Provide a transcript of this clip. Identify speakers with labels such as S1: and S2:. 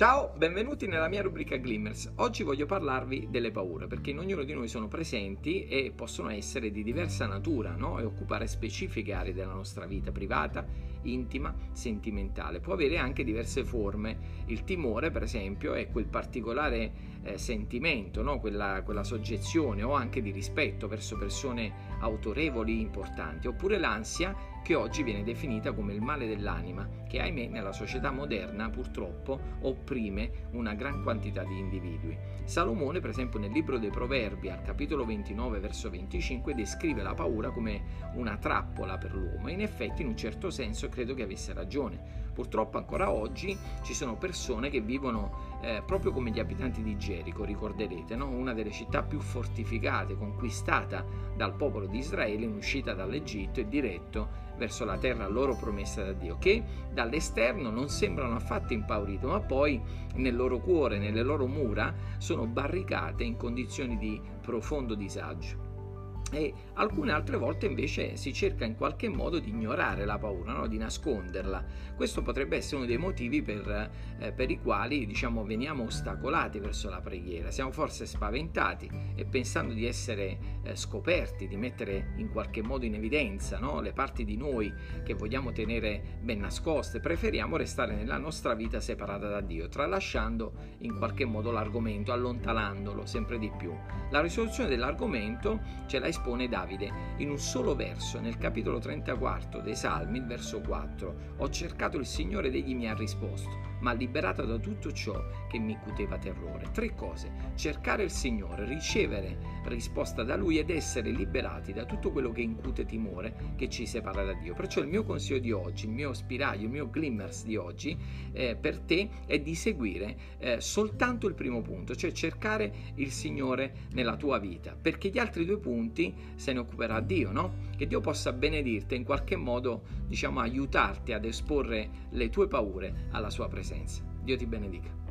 S1: Ciao, benvenuti nella mia rubrica Glimmers. Oggi voglio parlarvi delle paure, perché in ognuno di noi sono presenti e possono essere di diversa natura, no? E occupare specifiche aree della nostra vita privata, intima, sentimentale. Può avere anche diverse forme. Il timore, per esempio, è quel particolare eh, sentimento, no? quella, quella soggezione o anche di rispetto verso persone autorevoli, importanti, oppure l'ansia che oggi viene definita come il male dell'anima, che ahimè nella società moderna purtroppo opprime una gran quantità di individui. Salomone, per esempio, nel libro dei Proverbi, al capitolo 29, verso 25, descrive la paura come una trappola per l'uomo e in effetti in un certo senso credo che avesse ragione. Purtroppo ancora oggi ci sono persone che vivono eh, proprio come gli abitanti di Gerico, ricorderete, no? una delle città più fortificate, conquistata dal popolo di Israele in uscita dall'Egitto e diretto verso la terra loro promessa da Dio, che dall'esterno non sembrano affatto impaurite, ma poi nel loro cuore, nelle loro mura, sono barricate in condizioni di profondo disagio e alcune altre volte invece si cerca in qualche modo di ignorare la paura, no? di nasconderla. Questo potrebbe essere uno dei motivi per, eh, per, i quali diciamo, veniamo ostacolati verso la preghiera. Siamo forse spaventati e pensando di essere eh, scoperti, di mettere in qualche modo in evidenza no? le parti di noi che vogliamo tenere ben nascoste, preferiamo restare nella nostra vita separata da Dio, tralasciando in qualche modo l'argomento, allontanandolo sempre di più. La risoluzione dell'argomento ce l'ha espone Davide in un solo verso, nel capitolo 34 dei Salmi, il verso 4. Ho cercato il Signore ed egli mi ha risposto ma liberato da tutto ciò che mi cuteva terrore. Tre cose. Cercare il Signore, ricevere risposta da Lui ed essere liberati da tutto quello che incute timore che ci separa da Dio. Perciò il mio consiglio di oggi, il mio spiraglio, il mio glimmers di oggi eh, per te è di seguire eh, soltanto il primo punto, cioè cercare il Signore nella tua vita, perché gli altri due punti se ne occuperà Dio, no? Che Dio possa benedirti e in qualche modo, diciamo, aiutarti ad esporre le tue paure alla sua presenza. Dio ti benedica.